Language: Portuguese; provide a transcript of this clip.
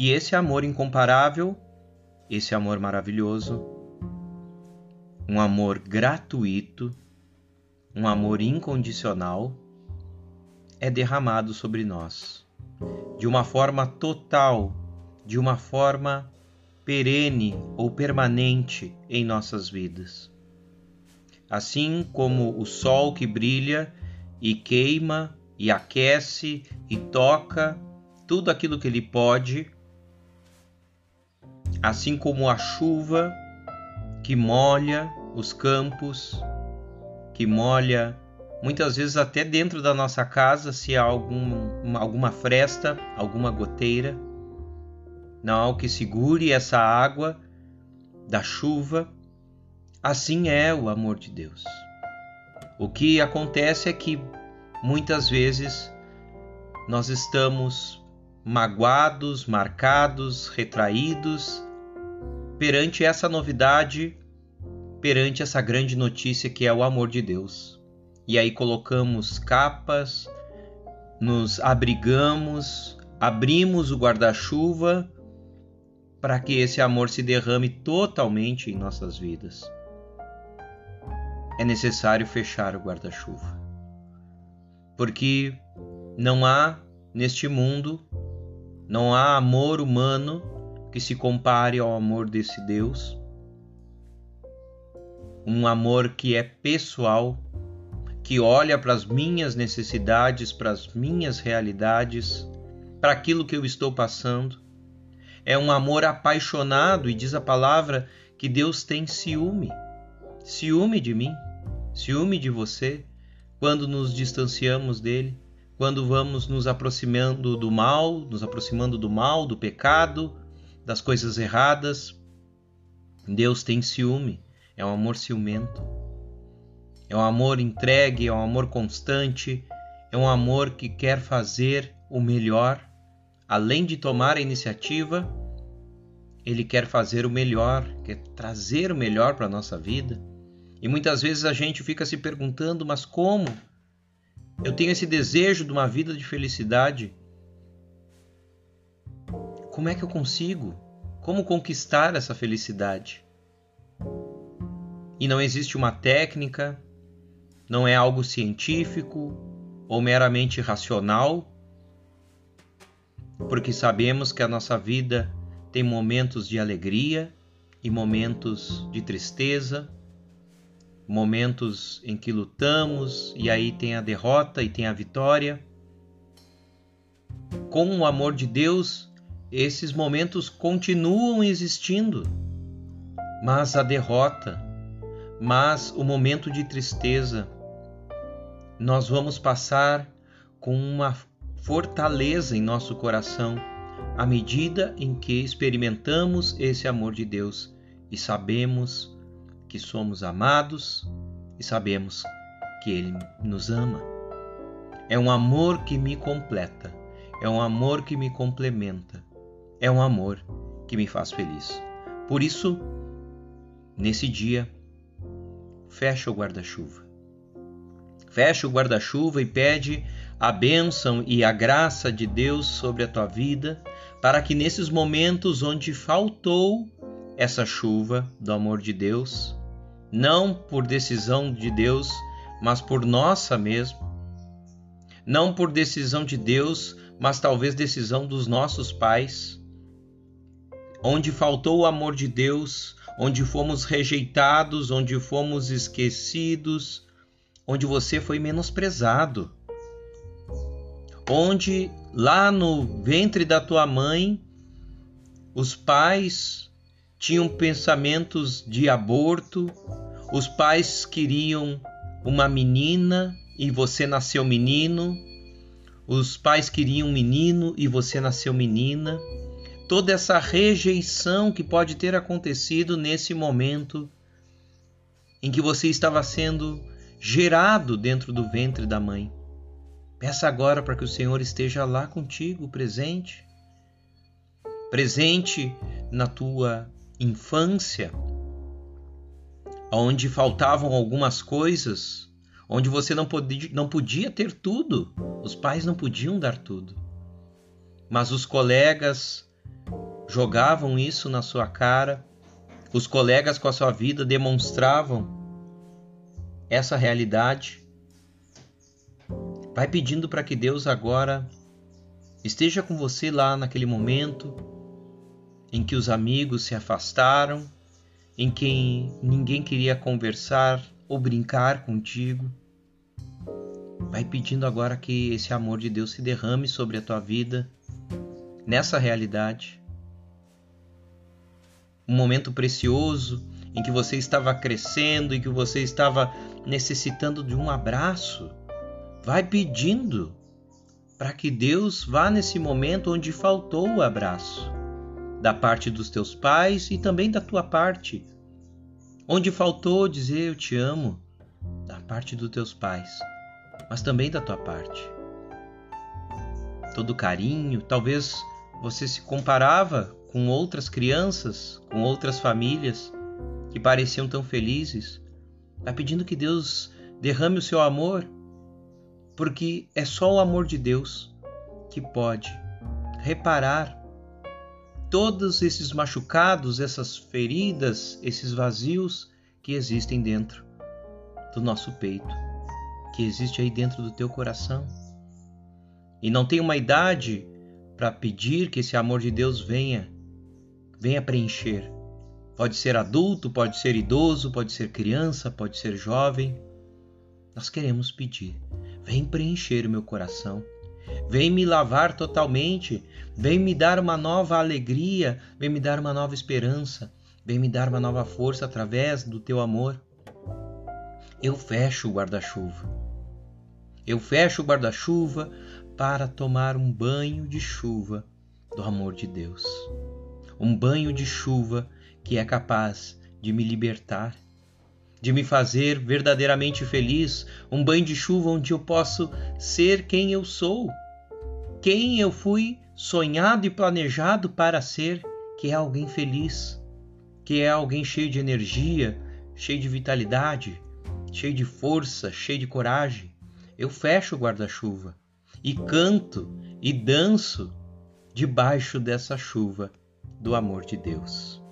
E esse amor incomparável, esse amor maravilhoso, um amor gratuito, um amor incondicional, é derramado sobre nós de uma forma total, de uma forma perene ou permanente em nossas vidas. Assim como o sol que brilha e queima e aquece e toca tudo aquilo que ele pode, assim como a chuva que molha os campos, que molha muitas vezes até dentro da nossa casa, se há algum, alguma fresta, alguma goteira, não há o que segure essa água da chuva. Assim é o amor de Deus. O que acontece é que muitas vezes nós estamos magoados, marcados, retraídos perante essa novidade, perante essa grande notícia que é o amor de Deus. E aí colocamos capas, nos abrigamos, abrimos o guarda-chuva para que esse amor se derrame totalmente em nossas vidas. É necessário fechar o guarda-chuva porque não há neste mundo, não há amor humano que se compare ao amor desse Deus. Um amor que é pessoal, que olha para as minhas necessidades, para as minhas realidades, para aquilo que eu estou passando. É um amor apaixonado e diz a palavra que Deus tem ciúme. Ciúme de mim, ciúme de você, quando nos distanciamos dele, quando vamos nos aproximando do mal, nos aproximando do mal, do pecado, das coisas erradas. Deus tem ciúme, é um amor ciumento. É um amor entregue, é um amor constante, é um amor que quer fazer o melhor. Além de tomar a iniciativa, ele quer fazer o melhor, quer trazer o melhor para a nossa vida. E muitas vezes a gente fica se perguntando, mas como? Eu tenho esse desejo de uma vida de felicidade. Como é que eu consigo? Como conquistar essa felicidade? E não existe uma técnica, não é algo científico ou meramente racional, porque sabemos que a nossa vida tem momentos de alegria e momentos de tristeza momentos em que lutamos e aí tem a derrota e tem a vitória. Com o amor de Deus, esses momentos continuam existindo, mas a derrota, mas o momento de tristeza, nós vamos passar com uma fortaleza em nosso coração à medida em que experimentamos esse amor de Deus e sabemos que somos amados e sabemos que Ele nos ama. É um amor que me completa, é um amor que me complementa, é um amor que me faz feliz. Por isso, nesse dia, fecha o guarda-chuva. Fecha o guarda-chuva e pede a bênção e a graça de Deus sobre a tua vida, para que nesses momentos onde faltou essa chuva do amor de Deus, não por decisão de Deus, mas por nossa mesmo. Não por decisão de Deus, mas talvez decisão dos nossos pais. Onde faltou o amor de Deus, onde fomos rejeitados, onde fomos esquecidos, onde você foi menosprezado. Onde lá no ventre da tua mãe, os pais tinham pensamentos de aborto, os pais queriam uma menina e você nasceu menino, os pais queriam um menino e você nasceu menina. Toda essa rejeição que pode ter acontecido nesse momento em que você estava sendo gerado dentro do ventre da mãe. Peça agora para que o Senhor esteja lá contigo, presente. Presente na tua infância, onde faltavam algumas coisas, onde você não podia, não podia ter tudo, os pais não podiam dar tudo. Mas os colegas jogavam isso na sua cara, os colegas com a sua vida demonstravam essa realidade. Vai pedindo para que Deus agora esteja com você lá naquele momento em que os amigos se afastaram, em que ninguém queria conversar ou brincar contigo. Vai pedindo agora que esse amor de Deus se derrame sobre a tua vida, nessa realidade. Um momento precioso em que você estava crescendo e que você estava necessitando de um abraço. Vai pedindo para que Deus vá nesse momento onde faltou o abraço, da parte dos teus pais e também da tua parte. Onde faltou dizer eu te amo, da parte dos teus pais mas também da tua parte. Todo carinho, talvez você se comparava com outras crianças, com outras famílias que pareciam tão felizes. Está pedindo que Deus derrame o seu amor, porque é só o amor de Deus que pode reparar todos esses machucados, essas feridas, esses vazios que existem dentro do nosso peito que existe aí dentro do teu coração. E não tem uma idade para pedir que esse amor de Deus venha, venha preencher. Pode ser adulto, pode ser idoso, pode ser criança, pode ser jovem. Nós queremos pedir: vem preencher o meu coração. Vem me lavar totalmente, vem me dar uma nova alegria, vem me dar uma nova esperança, vem me dar uma nova força através do teu amor. Eu fecho o guarda-chuva eu fecho o guarda-chuva para tomar um banho de chuva do amor de Deus. Um banho de chuva que é capaz de me libertar, de me fazer verdadeiramente feliz. Um banho de chuva onde eu posso ser quem eu sou, quem eu fui sonhado e planejado para ser, que é alguém feliz, que é alguém cheio de energia, cheio de vitalidade, cheio de força, cheio de coragem eu fecho o guarda-chuva e canto e danço debaixo dessa chuva do amor de Deus.